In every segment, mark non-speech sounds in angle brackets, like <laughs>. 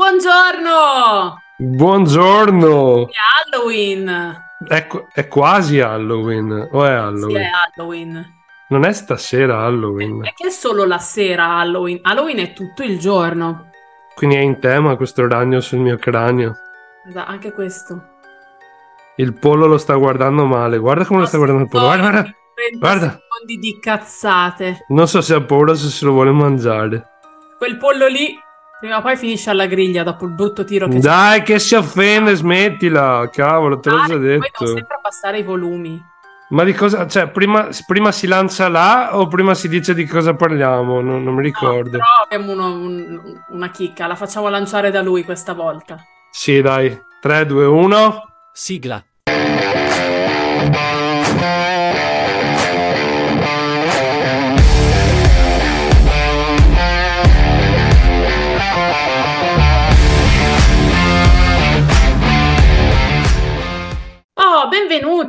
Buongiorno! Buongiorno! È Halloween! È, è quasi Halloween, o è Halloween? Sì, è Halloween. Non è stasera Halloween. È che è solo la sera Halloween. Halloween è tutto il giorno. Quindi è in tema questo ragno sul mio cranio. Da, anche questo. Il pollo lo sta guardando male. Guarda come lo sta guardando il pollo. Guarda, guarda. 30 Guarda. secondi di cazzate. Non so se ha paura o se se lo vuole mangiare. Quel pollo lì, prima o poi finisce alla griglia dopo il brutto tiro che Dai, che si offende, smettila. Cavolo, te l'ho Ah, già Poi devo detto. sempre abbassare i volumi. Ma di cosa? Cioè, prima, prima si lancia là o prima si dice di cosa parliamo? Non, non mi No, ricordo. però abbiamo uno- un- una chicca, la facciamo lanciare da lui questa volta. Sì, dai. 3, 2, 1. Sigla.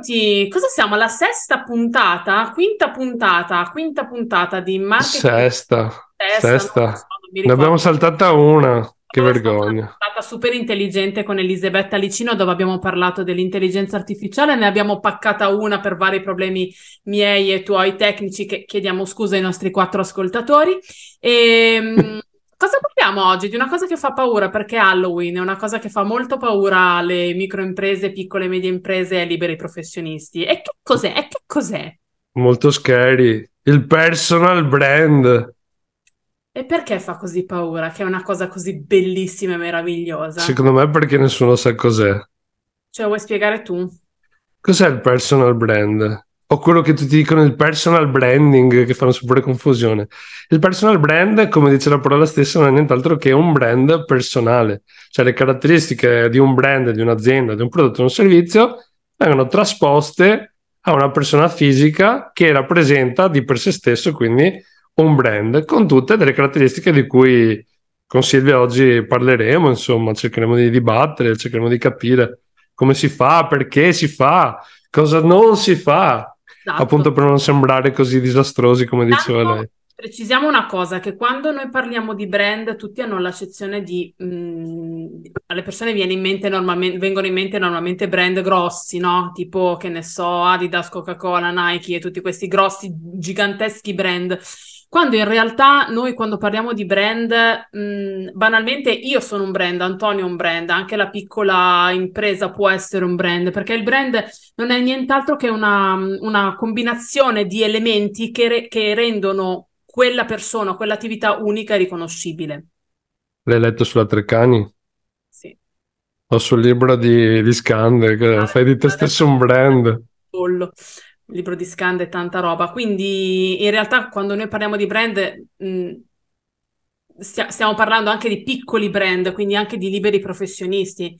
Benvenuti! Cosa siamo? Alla sesta puntata? Quinta puntata? Quinta puntata di marketing. Sesta. Sesta, Sesta. non so, Ne abbiamo saltata una. Che È stata vergogna. Una puntata super intelligente con Elisabetta Licino dove abbiamo parlato dell'intelligenza artificiale, ne abbiamo paccata una per vari problemi miei e tuoi tecnici che chiediamo scusa ai nostri quattro ascoltatori. E, <laughs> cosa parliamo oggi? Di una cosa che fa paura perché Halloween è una cosa che fa molto paura alle microimprese, piccole e medie imprese e liberi professionisti. E che cos'è? E che cos'è? Molto scary. Il personal brand. E perché fa così paura? Che è una cosa così bellissima e meravigliosa. Secondo me perché nessuno sa cos'è. Ce lo vuoi spiegare tu? Cos'è il personal brand? O quello che tutti dicono il personal branding, che fanno super confusione. Il personal brand, come dice la parola stessa, non è nient'altro che un brand personale. Cioè le caratteristiche di un brand, di un'azienda, di un prodotto, di un servizio, vengono trasposte a una persona fisica che rappresenta di per sé stesso, quindi un brand, con tutte delle caratteristiche di cui con Silvia oggi parleremo, insomma, cercheremo di dibattere, cercheremo di capire come si fa, perché si fa, cosa non si fa, Esatto. appunto per non sembrare così disastrosi come diceva Tanto lei. Precisiamo una cosa, che quando noi parliamo di brand, tutti hanno l'accezione di... mh, alle persone viene in mente normalmente, vengono in mente normalmente brand grossi, no? Tipo, che ne so, Adidas, Coca-Cola, Nike e tutti questi grossi, giganteschi brand. Quando in realtà noi quando parliamo di brand, mh, banalmente io sono un brand, Antonio è un brand, anche la piccola impresa può essere un brand, perché il brand non è nient'altro che una, una combinazione di elementi che, re- che rendono quella persona, quell'attività unica e riconoscibile. L'hai letto sulla Treccani Sì. o sul libro di, di Scande, che Ah, fai di te stesso un brand. Pollo, libro di Scande e tanta roba. Quindi in realtà quando noi parliamo di brand, mh, stia- stiamo parlando anche di piccoli brand, quindi anche di liberi professionisti.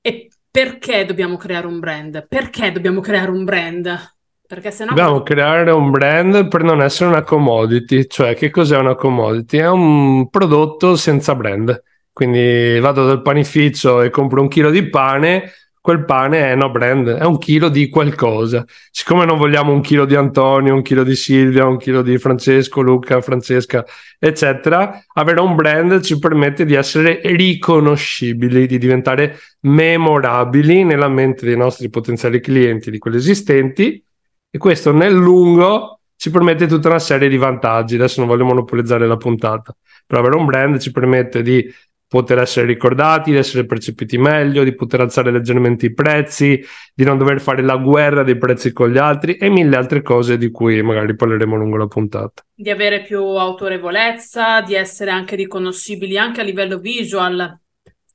E perché dobbiamo creare un brand? Perché dobbiamo creare un brand? Perché sennò Dobbiamo creare un brand per non essere una commodity, cioè che cos'è una commodity? È un prodotto senza brand. Quindi vado dal panificio e compro un chilo di pane, quel pane è no brand, è un chilo di qualcosa. Siccome non vogliamo un chilo di Antonio, un chilo di Silvia, un chilo di Francesco, Luca, Francesca, eccetera, avere un brand ci permette di essere riconoscibili, di diventare memorabili nella mente dei nostri potenziali clienti, di quelli esistenti e questo nel lungo ci permette tutta una serie di vantaggi. Adesso non voglio monopolizzare la puntata, però avere un brand ci permette di poter essere ricordati, di essere percepiti meglio, di poter alzare leggermente i prezzi, di non dover fare la guerra dei prezzi con gli altri e mille altre cose di cui magari parleremo lungo la puntata. di avere più autorevolezza, di essere anche riconoscibili anche a livello visual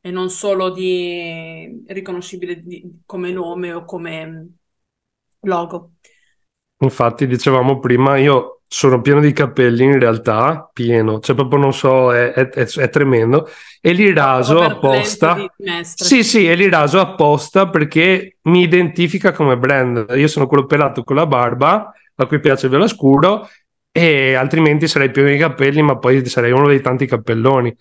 e non solo di riconoscibile di- come nome o come logo. Infatti, dicevamo prima, io sono pieno di capelli in realtà, pieno, cioè proprio non so, è, è- è- tremendo, e li raso apposta. Sì, sì, e li raso apposta perché mi identifica come brand. Io sono quello pelato con la barba, a cui piace il velo scuro, e altrimenti sarei pieno di capelli, ma poi sarei uno dei tanti cappelloni.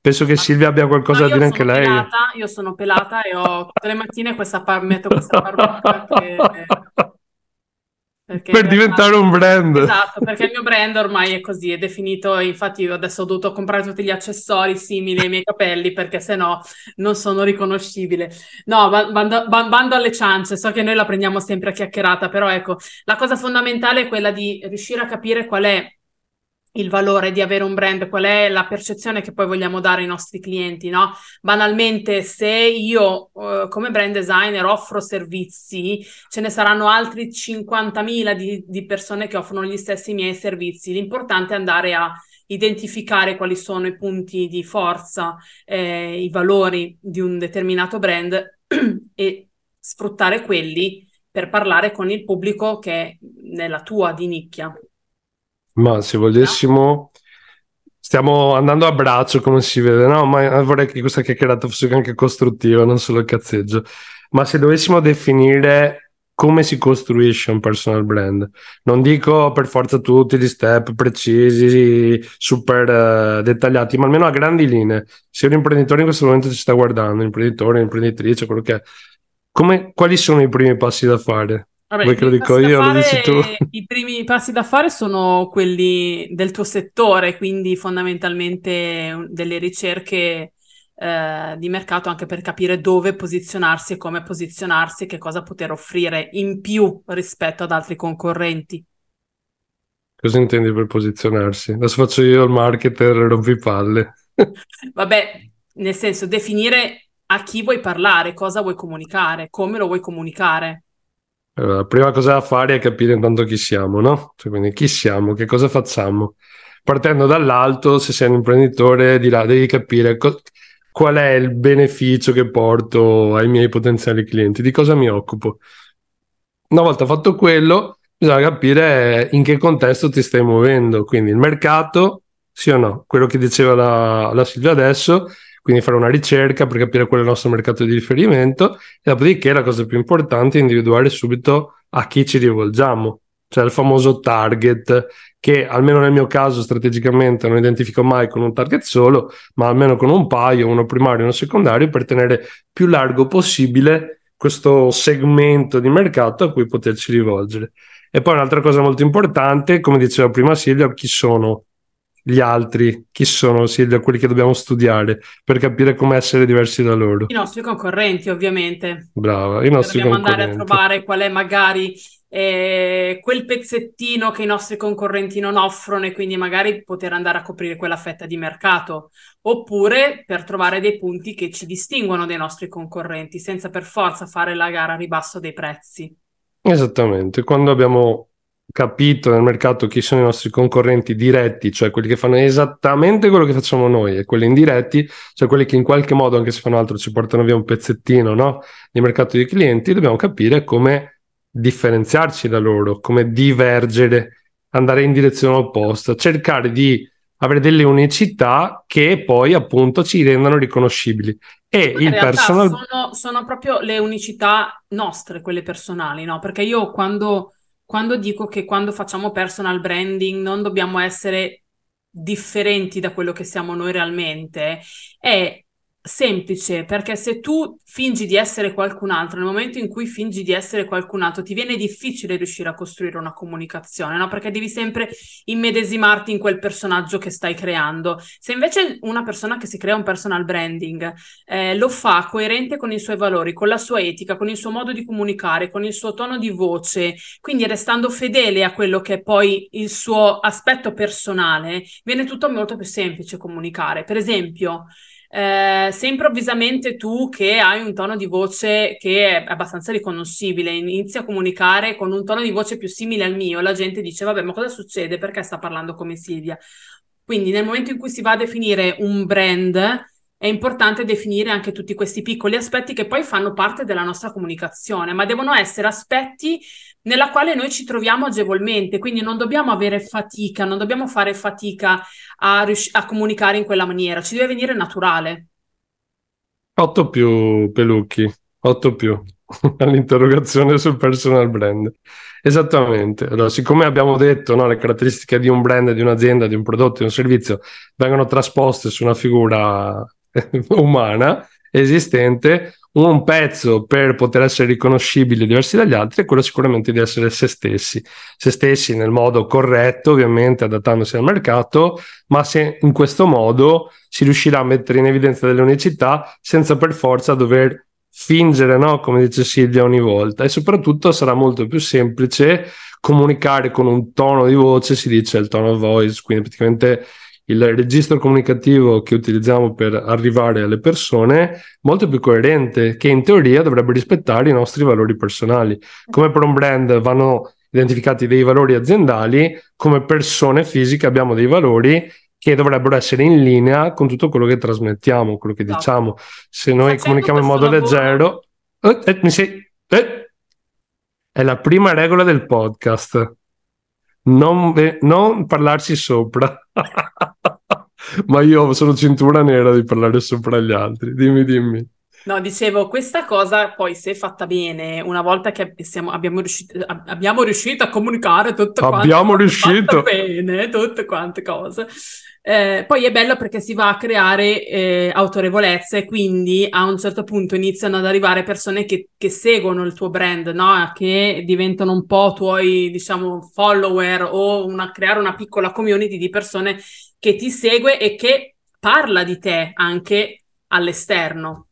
Penso che Silvia abbia qualcosa No, da dire anche sono lei. pelata, io sono pelata e ho tutte le mattine questa par- metto questa barbetta che <laughs> per diventare un brand. Esatto, perché il mio brand ormai è così, è definito, infatti io adesso ho dovuto comprare tutti gli accessori simili ai miei capelli perché sennò non sono riconoscibile. No, bando, bando alle ciance, so che noi la prendiamo sempre a chiacchierata, però ecco, la cosa fondamentale è quella di riuscire a capire qual è il valore di avere un brand, qual è la percezione che poi vogliamo dare ai nostri clienti, no? Banalmente, se io uh, come brand designer offro servizi, ce ne saranno altri 50.000 di, di persone che offrono gli stessi miei servizi. L'importante è andare a identificare quali sono i punti di forza, eh, i valori di un determinato brand <clears throat> e sfruttare quelli per parlare con il pubblico che è nella tua di nicchia. Ma se volessimo, stiamo andando a braccio come si vede, no? Ma vorrei che questa chiacchierata fosse anche costruttiva, non solo cazzeggio. Ma se dovessimo definire come si costruisce un personal brand, non dico per forza tutti gli step precisi, super uh, dettagliati, ma almeno a grandi linee. Se un imprenditore in questo momento ci sta guardando, un imprenditore, un'imprenditrice, quello che è, come, quali sono i primi passi da fare? Vabbè, Vuoi che lo dico io lo dici tu? I primi passi da fare sono quelli del tuo settore, quindi fondamentalmente delle ricerche eh, di mercato anche per capire dove posizionarsi e come posizionarsi che cosa poter offrire in più rispetto ad altri concorrenti. Cosa intendi per posizionarsi? Adesso faccio io il marketer rompipalle. <laughs> Vabbè, nel senso definire a chi vuoi parlare, cosa vuoi comunicare, come lo vuoi comunicare. Allora, prima cosa da fare è capire intanto chi siamo, no? Cioè, quindi chi siamo, che cosa facciamo. Partendo dall'alto, se sei un imprenditore, dirà, devi capire co- qual è il beneficio che porto ai miei potenziali clienti, di cosa mi occupo. Una volta fatto quello, bisogna capire in che contesto ti stai muovendo, quindi il mercato, sì o no, quello che diceva la, la Silvia adesso, quindi fare una ricerca per capire qual è il nostro mercato di riferimento e dopodiché la cosa più importante è individuare subito a chi ci rivolgiamo, cioè il famoso target che almeno nel mio caso strategicamente non identifico mai con un target solo, ma almeno con un paio, uno primario e uno secondario per tenere più largo possibile questo segmento di mercato a cui poterci rivolgere. E poi un'altra cosa molto importante, come diceva prima Silvia, chi sono gli altri? Chi sono, Silvia, quelli che dobbiamo studiare per capire come essere diversi da loro? I nostri concorrenti, ovviamente. Brava, i nostri dobbiamo concorrenti. andare a trovare qual è magari eh, quel pezzettino che i nostri concorrenti non offrono e quindi magari poter andare a coprire quella fetta di mercato. Oppure per trovare dei punti che ci distinguono dai nostri concorrenti, senza per forza fare la gara a ribasso dei prezzi. Esattamente, quando abbiamo capito nel mercato chi sono i nostri concorrenti diretti, cioè quelli che fanno esattamente quello che facciamo noi, e quelli indiretti, cioè quelli che in qualche modo, anche se fanno altro, ci portano via un pezzettino no? di mercato di clienti, dobbiamo capire come differenziarci da loro, come divergere, andare in direzione opposta, cercare di avere delle unicità che poi appunto ci rendano riconoscibili. E in il personal... Sono, sono proprio le unicità nostre, quelle personali, no? Perché io quando quando dico che quando facciamo personal branding non dobbiamo essere differenti da quello che siamo noi realmente, è semplice perché se tu fingi di essere qualcun altro, nel momento in cui fingi di essere qualcun altro, ti viene difficile riuscire a costruire una comunicazione, no? Perché devi sempre immedesimarti in quel personaggio che stai creando. Se invece una persona che si crea un personal branding eh, lo fa coerente con i suoi valori, con la sua etica, con il suo modo di comunicare, con il suo tono di voce, quindi restando fedele a quello che è poi il suo aspetto personale, viene tutto molto più semplice comunicare. Per esempio, eh, se improvvisamente tu che hai un tono di voce che è abbastanza riconoscibile, inizi a comunicare con un tono di voce più simile al mio, la gente dice vabbè ma cosa succede? Perché sta parlando come Silvia? Quindi nel momento in cui si va a definire un brand, è importante definire anche tutti questi piccoli aspetti che poi fanno parte della nostra comunicazione, ma devono essere aspetti nella quale noi ci troviamo agevolmente, quindi non dobbiamo avere fatica, non dobbiamo fare fatica a, rius- a comunicare in quella maniera, ci deve venire naturale. 8 più Pelucchi, 8 più <laughs> all'interrogazione sul personal brand. Esattamente. Allora, siccome abbiamo detto no, le caratteristiche di un brand, di un'azienda, di un prodotto, di un servizio vengono trasposte su una figura <laughs> umana, esistente, un pezzo per poter essere riconoscibili diversi dagli altri è quello sicuramente di essere se stessi, se stessi nel modo corretto, ovviamente adattandosi al mercato, ma se in questo modo si riuscirà a mettere in evidenza delle unicità senza per forza dover fingere, no? come dice Silvia ogni volta, e soprattutto sarà molto più semplice comunicare con un tono di voce, si dice il tone of voice, quindi praticamente il registro comunicativo che utilizziamo per arrivare alle persone molto più coerente, che in teoria dovrebbe rispettare i nostri valori personali. Come per un brand vanno identificati dei valori aziendali, come persone fisiche abbiamo dei valori che dovrebbero essere in linea con tutto quello che trasmettiamo, quello che esatto. diciamo. Se noi Facendo comunichiamo in modo lavoro... leggero, eh, eh, mi sei, eh, è la prima regola del podcast. Non, non parlarci sopra. <laughs> Ma io sono cintura nera di parlare sopra gli altri. Dimmi, dimmi. No, dicevo, questa cosa poi se fatta bene, una volta che siamo, abbiamo, riuscito, abbiamo riuscito a comunicare tutto quanto abbiamo riuscito bene, tutte quante cose. Eh, poi è bello perché si va a creare eh, autorevolezza e quindi a un certo punto iniziano ad arrivare persone che, che seguono il tuo brand, no? che diventano un po' tuoi, diciamo, follower o una, creare una piccola community di persone che ti segue e che parla di te anche all'esterno.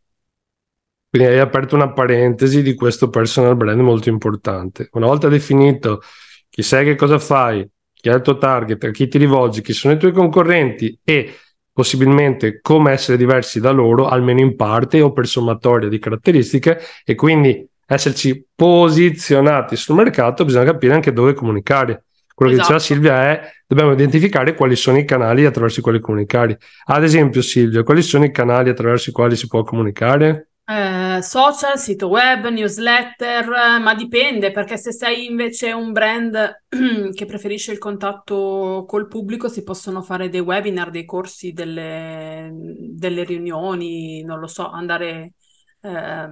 Quindi hai aperto una parentesi di questo personal brand molto importante. Una volta definito chi sei, che cosa fai, chi è il tuo target, a chi ti rivolgi, chi sono i tuoi concorrenti e possibilmente come essere diversi da loro, almeno in parte o per sommatoria di caratteristiche, e quindi esserci posizionati sul mercato, bisogna capire anche dove comunicare. Quello esatto. che diceva esatto. Silvia è dobbiamo identificare quali sono i canali attraverso i quali comunicare. Ad esempio, Silvia, quali sono i canali attraverso i quali si può comunicare? Eh, social, sito web, newsletter, ma dipende perché se sei invece un brand <clears throat> che preferisce il contatto col pubblico si possono fare dei webinar, dei corsi, delle, delle riunioni, non lo so, andare eh,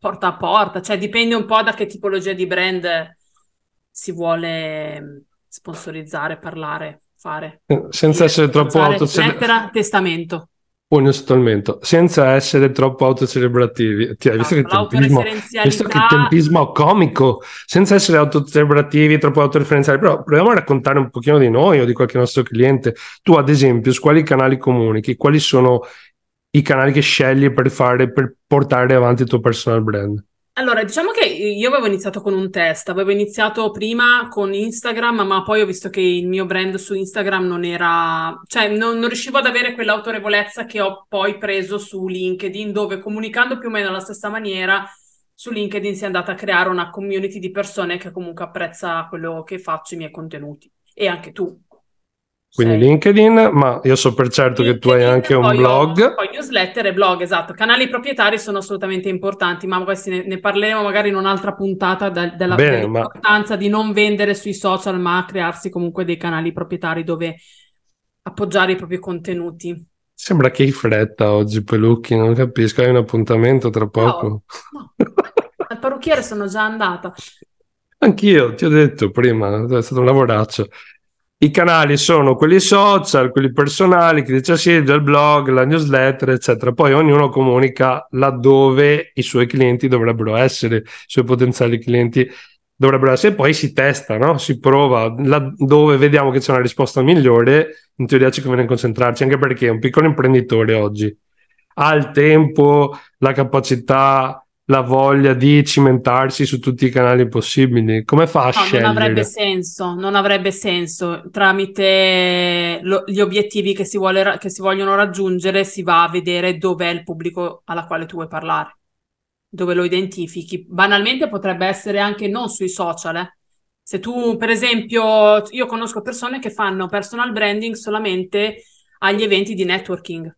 porta a porta, cioè dipende un po' da che tipologia di brand si vuole sponsorizzare, parlare, fare. Eh, senza essere troppo autocelebrativo. Lettera, testamento. Buon totalmente, senza essere troppo autocelebrativi. Ti hai visto, che tempismo, visto che tempismo comico, senza essere autocelebrativi, troppo autoreferenziali, però proviamo a raccontare un pochino di noi o di qualche nostro cliente. Tu, ad esempio, su quali canali comunichi? Quali sono i canali che scegli per, fare, per portare avanti il tuo personal brand? Allora, diciamo che io avevo iniziato con un test, avevo iniziato prima con Instagram, ma poi ho visto che il mio brand su Instagram non era, cioè non, non riuscivo ad avere quell'autorevolezza che ho poi preso su LinkedIn, dove comunicando più o meno alla stessa maniera, su LinkedIn si è andata a creare una community di persone che comunque apprezza quello che faccio, i miei contenuti. E anche tu, quindi Sei. LinkedIn, ma io so per certo LinkedIn, che tu hai anche un blog. Ho, poi newsletter e blog, esatto. Canali proprietari sono assolutamente importanti, ma questi ne, ne parleremo magari in un'altra puntata da, della, Bene, dell'importanza ma... di non vendere sui social, ma crearsi comunque dei canali proprietari dove appoggiare i propri contenuti. Sembra che hai fretta oggi, Pelucchi, non capisco, hai un appuntamento tra poco. No, no. Al parrucchiere sono già andata. Anch'io, ti ho detto prima, è stato un lavoraccio. I canali sono quelli social, quelli personali, che dice Silvia, il blog, la newsletter, eccetera. Poi ognuno comunica laddove i suoi clienti dovrebbero essere, i suoi potenziali clienti dovrebbero essere, poi si testa, no? si prova, laddove vediamo che c'è una risposta migliore, in teoria ci conviene concentrarci, anche perché un piccolo imprenditore oggi ha il tempo, la capacità, la voglia di cimentarsi su tutti i canali possibili. Come fa a no, scegliere? Non avrebbe senso, non avrebbe senso. Tramite lo, gli obiettivi che si, vuole, che si vogliono raggiungere si va a vedere dov'è il pubblico alla quale tu vuoi parlare, dove lo identifichi. Banalmente potrebbe essere anche non sui social, eh. Se tu, per esempio, io conosco persone che fanno personal branding solamente agli eventi di networking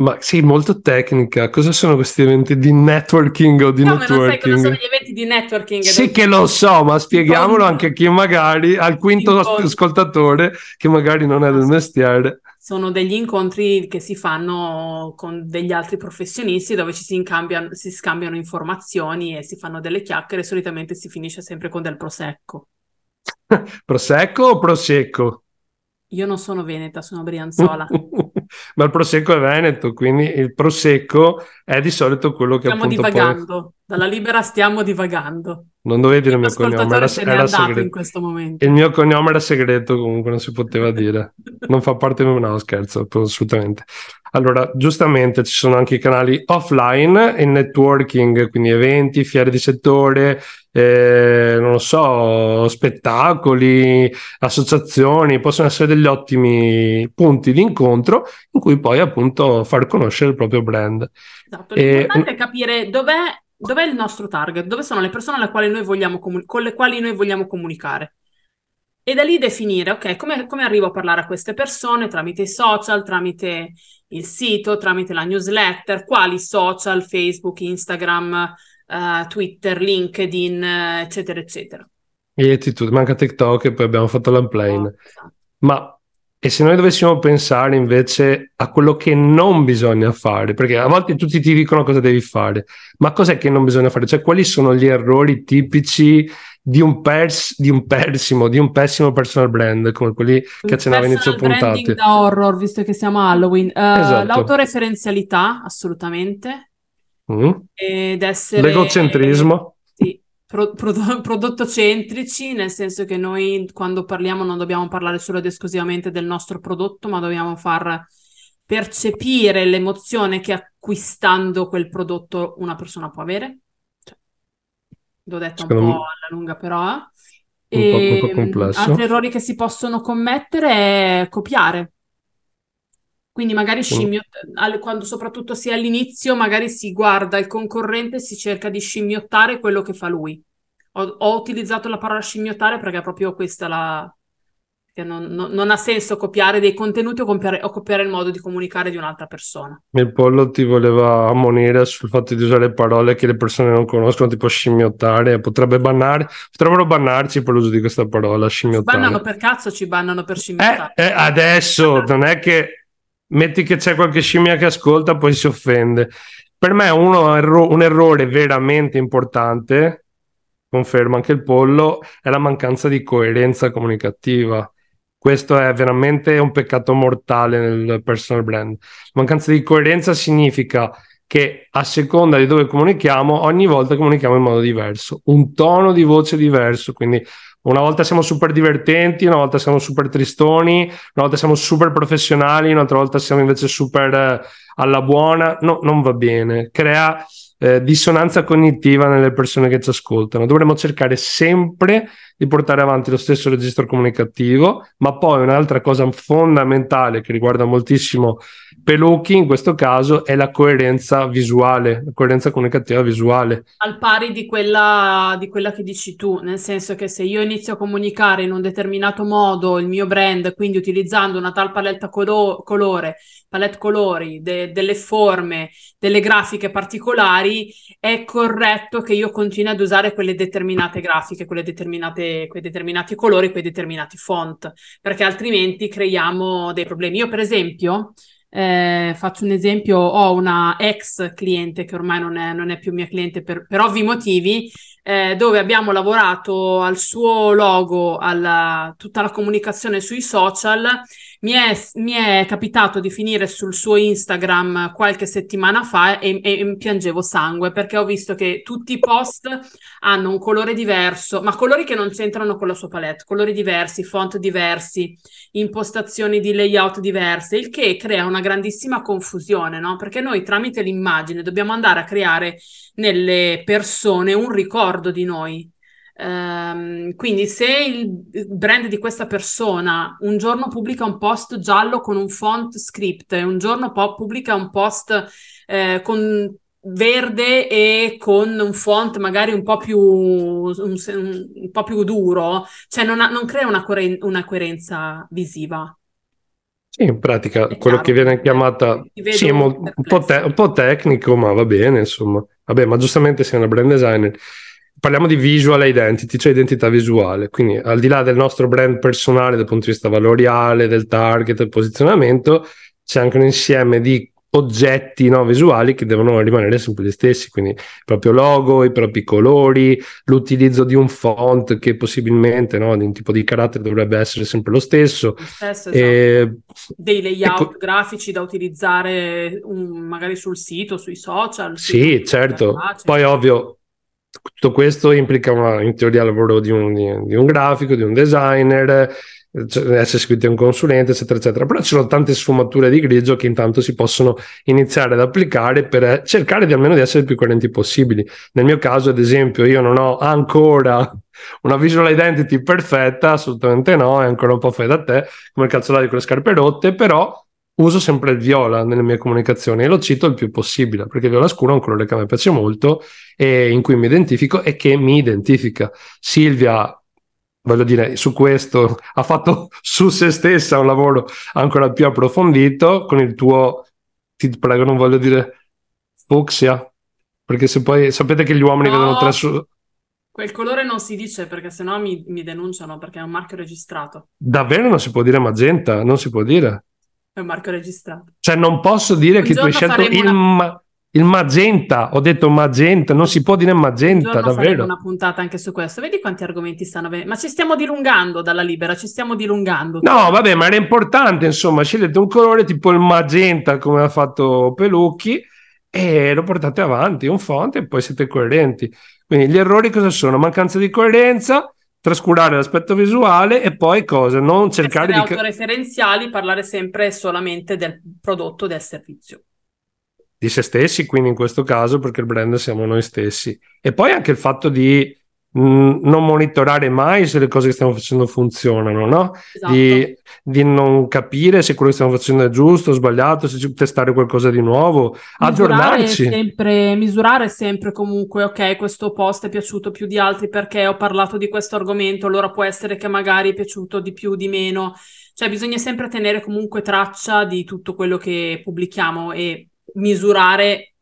ma sì, molto tecnica. Cosa sono questi eventi di networking o di no, networking? Ma non sai cosa sono gli eventi di networking? Sì che lo so, ma spieghiamolo anche a chi magari, al quinto incontri. ascoltatore che magari non è del mestiere. Sono degli incontri che si fanno con degli altri professionisti dove ci si, si scambiano informazioni e si fanno delle chiacchiere. Solitamente si finisce sempre con del prosecco. <laughs> prosecco o prosecco? Io non sono veneta, sono brianzola. <laughs> Ma il prosecco è veneto, quindi il prosecco è di solito quello che stiamo appunto divagando. poi... Dalla libera stiamo divagando. Non dovevi dire il mio cognome, era, era segreto. in questo momento. Il mio cognome era segreto, comunque non si poteva dire. <laughs> Non fa parte del no, scherzo, assolutamente. Allora, giustamente ci sono anche i canali offline, il networking, quindi eventi, fiere di settore, eh, non lo so, spettacoli, associazioni, possono essere degli ottimi punti di incontro in cui poi appunto far conoscere il proprio brand. Esatto, E- l'importante è capire dov'è, dov'è il nostro target, dove sono le persone comu- con le quali noi vogliamo comunicare. E da lì definire, ok, come, come arrivo a parlare a queste persone tramite i social, tramite il sito, tramite la newsletter, quali social, Facebook, Instagram, eh, Twitter, LinkedIn, eccetera, eccetera. E attitudine, manca TikTok e poi abbiamo fatto l'unplane. Esatto. Ma e se noi dovessimo pensare invece a quello che non bisogna fare, perché a volte tutti ti dicono cosa devi fare, ma cos'è che non bisogna fare? Cioè, quali sono gli errori tipici di un, pers- di un pessimo, di un pessimo personal brand, come quelli che accennavo inizio puntate? da horror, visto che siamo a Halloween. Eh, Esatto. L'autoreferenzialità, assolutamente. Mm? Ed essere L'egocentrismo? sì, pro- prodo- <laughs> prodottocentrici, nel senso che noi quando parliamo non dobbiamo parlare solo ed esclusivamente del nostro prodotto, ma dobbiamo far percepire l'emozione che acquistando quel prodotto una persona può avere. Cioè, l'ho detta un Secondo po' me- alla lunga, però. Un po'- un po' E, complesso. altri errori che si possono commettere è copiare. Quindi magari scimmiottare, quando soprattutto si è all'inizio, magari si guarda il concorrente e si cerca di scimmiottare quello che fa lui. Ho, ho utilizzato la parola scimmiottare perché è proprio questa la... che non, non- non ha senso copiare dei contenuti o copiare, o copiare il modo di comunicare di un'altra persona. Il pollo ti voleva ammonire sul fatto di usare parole che le persone non conoscono, tipo scimmiottare, potrebbe bannare, potrebbero bannarci per l'uso di questa parola, Ci scimmiottare. bannano per cazzo, ci bannano per Eh, scimmiottare. eh, adesso non è che metti che c'è qualche scimmia che ascolta, poi si offende. Per me uno un errore veramente importante, conferma anche il pollo, è la mancanza di coerenza comunicativa. Questo è veramente un peccato mortale nel personal brand. Mancanza di coerenza significa che a seconda di dove comunichiamo, ogni volta comunichiamo in modo diverso, un tono di voce diverso, quindi una volta siamo super divertenti, una volta siamo super tristoni, una volta siamo super professionali, un'altra volta siamo invece super eh, alla buona. No, non va bene. Crea eh, dissonanza cognitiva nelle persone che ci ascoltano. Dovremmo cercare sempre di portare avanti lo stesso registro comunicativo, ma poi un'altra cosa fondamentale che riguarda moltissimo Pelucchi in questo caso è la coerenza visuale, la coerenza comunicativa visuale. al pari di quella, di quella che dici tu, nel senso che se io inizio a comunicare in un determinato modo il mio brand, quindi utilizzando una tal palette colo- colore, palette colori, de- delle forme, delle grafiche particolari, è corretto che io continui ad usare quelle determinate grafiche, quelle determinate, quei determinati colori, quei determinati font, perché altrimenti creiamo dei problemi. Io, per esempio, eh, faccio un esempio, ho una ex cliente che ormai non è, non è più mia cliente per, per ovvi motivi, eh, dove abbiamo lavorato al suo logo, alla tutta la comunicazione sui social. Mi è, mi è capitato di finire sul suo Instagram qualche settimana fa e, e- e piangevo sangue perché ho visto che tutti i post hanno un colore diverso, ma colori che non c'entrano con la sua palette, colori diversi, font diversi, impostazioni di layout diverse, il che crea una grandissima confusione, no? Perché noi tramite l'immagine dobbiamo andare a creare nelle persone un ricordo di noi. Ehm, quindi se il brand di questa persona un giorno pubblica un post giallo con un font script e un giorno poi pubblica un post eh, con verde e con un font magari un po' più, un, un po' più duro, cioè non, ha- non crea una, coeren- una coerenza visiva. Sì, in pratica È quello chiaro, che viene chiamata sì, un po', te- un po' tecnico, ma va bene, insomma. Vabbè, ma giustamente sei una brand designer. Parliamo di visual identity, cioè identità visuale. Quindi, al di là del nostro brand personale dal punto di vista valoriale, del target, del posizionamento, c'è anche un insieme di oggetti no, visuali che devono rimanere sempre gli stessi, quindi il proprio logo, i propri colori, l'utilizzo di un font che possibilmente no, di un tipo di carattere dovrebbe essere sempre lo stesso. Lo stesso esatto. e... Dei layout ecco... grafici da utilizzare um, magari sul sito, sui social. Sì, certo. Poi ovvio, tutto questo implica una, in teoria il lavoro di un, di un grafico, di un designer, cioè, essere scritto un consulente, eccetera, eccetera. Però ci sono tante sfumature di grigio che intanto si possono iniziare ad applicare per cercare di almeno di essere più coerenti possibili. Nel mio caso, ad esempio, io non ho ancora una visual identity perfetta, assolutamente no, è ancora un po' fai da te, come il calzolaio con le scarpe rotte, però uso sempre il viola nelle mie comunicazioni e lo cito il più possibile perché il viola scuro è un colore che a me piace molto e in cui mi identifico e che mi identifica. Silvia voglio dire, su questo <laughs> ha fatto su se stessa un lavoro ancora più approfondito con il tuo, ti prego, non voglio dire fucsia, perché se poi sapete che gli uomini no, vedono tre su... Quel colore non si dice perché sennò mi, mi denunciano perché è un marchio registrato. Davvero non si può dire magenta? Non si può dire? È un marchio registrato. Cioè non posso dire un che tu hai scelto il... Una... Ma il magenta, ho detto magenta, non si può dire magenta, davvero. una puntata anche su questo. Vedi quanti argomenti stanno venendo. Ma ci stiamo dilungando dalla libera, ci stiamo dilungando. No, vabbè, ma era importante, insomma, scegliete un colore tipo il magenta, come ha fatto Pelucchi, e lo portate avanti, un font, e poi siete coerenti. Quindi gli errori cosa sono? Mancanza di coerenza, trascurare l'aspetto visuale e poi cosa? Non cercare Essere di... autoreferenziali, parlare sempre e solamente del prodotto del servizio di se stessi, quindi in questo caso perché il brand siamo noi stessi. E poi anche il fatto di non monitorare mai se le cose che stiamo facendo funzionano, no? Esatto. Di, di, non capire se quello che stiamo facendo è giusto o sbagliato, se ci testare qualcosa di nuovo, misurare aggiornarci. Sempre, misurare sempre comunque, ok, questo post è piaciuto più di altri perché ho parlato di questo argomento, allora può essere che magari è piaciuto di più, di meno. Cioè bisogna sempre tenere comunque traccia di tutto quello che pubblichiamo e misurare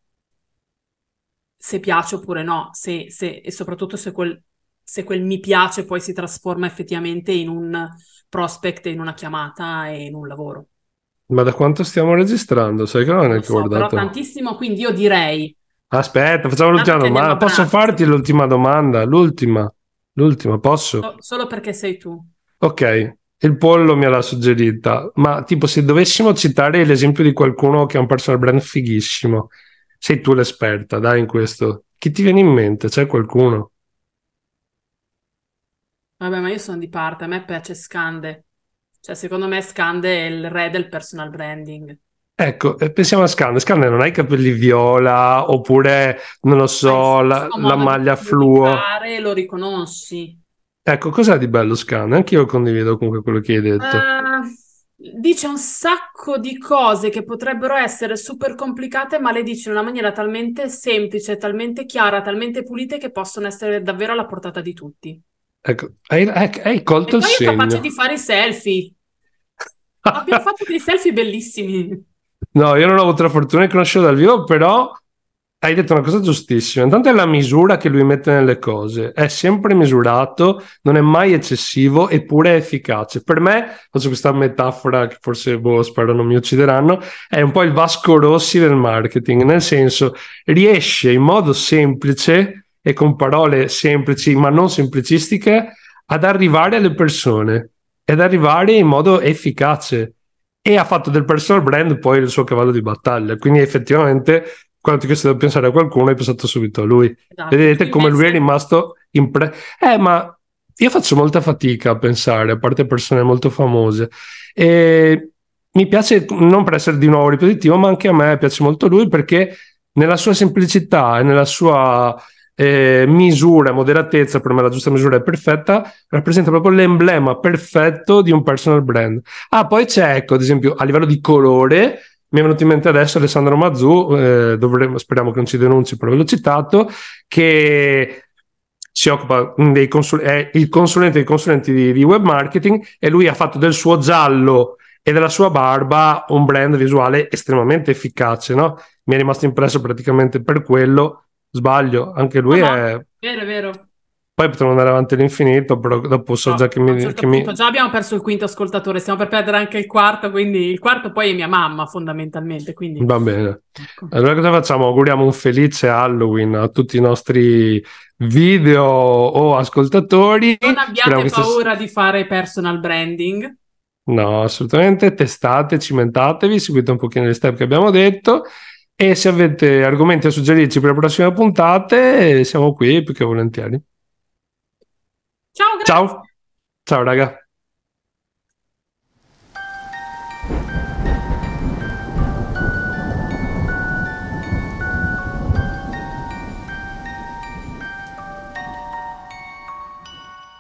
se piace oppure no, se, se, e soprattutto se quel, se quel mi piace poi si trasforma effettivamente in un prospect, in una chiamata e in un lavoro. Ma da quanto stiamo registrando? Sai che non è so, guardato? Però tantissimo, quindi io direi... Aspetta, facciamo l'ultima domanda. Posso farti l'ultima domanda? L'ultima. L'ultima, posso? So, solo perché sei tu. Ok, il pollo me l'ha suggerita, ma tipo se dovessimo citare l'esempio di qualcuno che è un personal brand fighissimo, sei tu l'esperta, dai, in questo. Chi ti viene in mente? C'è qualcuno? Vabbè, ma io sono di parte, a me piace Scande. Cioè, secondo me Scande è il re del personal branding. Ecco, pensiamo a Scande. Scande non ha i capelli viola, oppure, non lo so, la, la maglia fluo. Lo riconosci. Ecco, cos'ha di bello Scan? Anch'io condivido comunque quello che hai detto. Uh, dice un sacco di cose che potrebbero essere super complicate, ma le dice in una maniera talmente semplice, talmente chiara, talmente pulite che possono essere davvero alla portata di tutti. Ecco, hai, hai, colto e il segno. Poi è capace di fare i selfie. <laughs> Abbiamo fatto dei selfie bellissimi. No, io non ho avuto la fortuna di conoscerlo dal vivo, però hai detto una cosa giustissima. Intanto è la misura che lui mette nelle cose. È sempre misurato, non è mai eccessivo, eppure è efficace. Per me, faccio questa metafora che forse boh, spero non mi uccideranno, è un po' il Vasco Rossi del marketing, nel senso riesce in modo semplice e con parole semplici ma non semplicistiche ad arrivare alle persone ed arrivare in modo efficace e ha fatto del personal brand poi il suo cavallo di battaglia. Quindi effettivamente quando ti ho chiesto di pensare a qualcuno, hai pensato subito a lui. Esatto. Vedete come lui è rimasto impresso. Eh, ma io faccio molta fatica a pensare, a parte persone molto famose. E mi piace, non per essere di nuovo ripetitivo, ma anche a me piace molto lui perché nella sua semplicità e nella sua eh, misura, moderatezza, per me la giusta misura è perfetta, rappresenta proprio l'emblema perfetto di un personal brand. Ah, poi c'è, ecco, ad esempio, a livello di colore, mi è venuto in mente adesso Alessandro Mazzu, eh, dovremmo, speriamo che non ci denunci per averlo citato, che si occupa dei consul- è il consulente dei consulenti di, di, web marketing e lui ha fatto del suo giallo e della sua barba un brand visuale estremamente efficace, no? Mi è rimasto impresso praticamente per quello. Sbaglio, anche lui no, è... Vero, vero. Poi potremmo andare avanti all'infinito, però dopo so No, già che mi... certo che mi- punto già abbiamo perso il quinto ascoltatore, stiamo per perdere anche il quarto, quindi il quarto poi è mia mamma fondamentalmente, quindi Va bene. ecco. Allora cosa facciamo? Auguriamo un felice Halloween a tutti i nostri video o ascoltatori. Non abbiate che stas- paura di fare personal branding. No, assolutamente. Testate, cimentatevi, seguite un pochino le step che abbiamo detto. E se avete argomenti da suggerirci per le prossime puntate, siamo qui più che volentieri. Ciao, grazie. Ciao, ciao raga.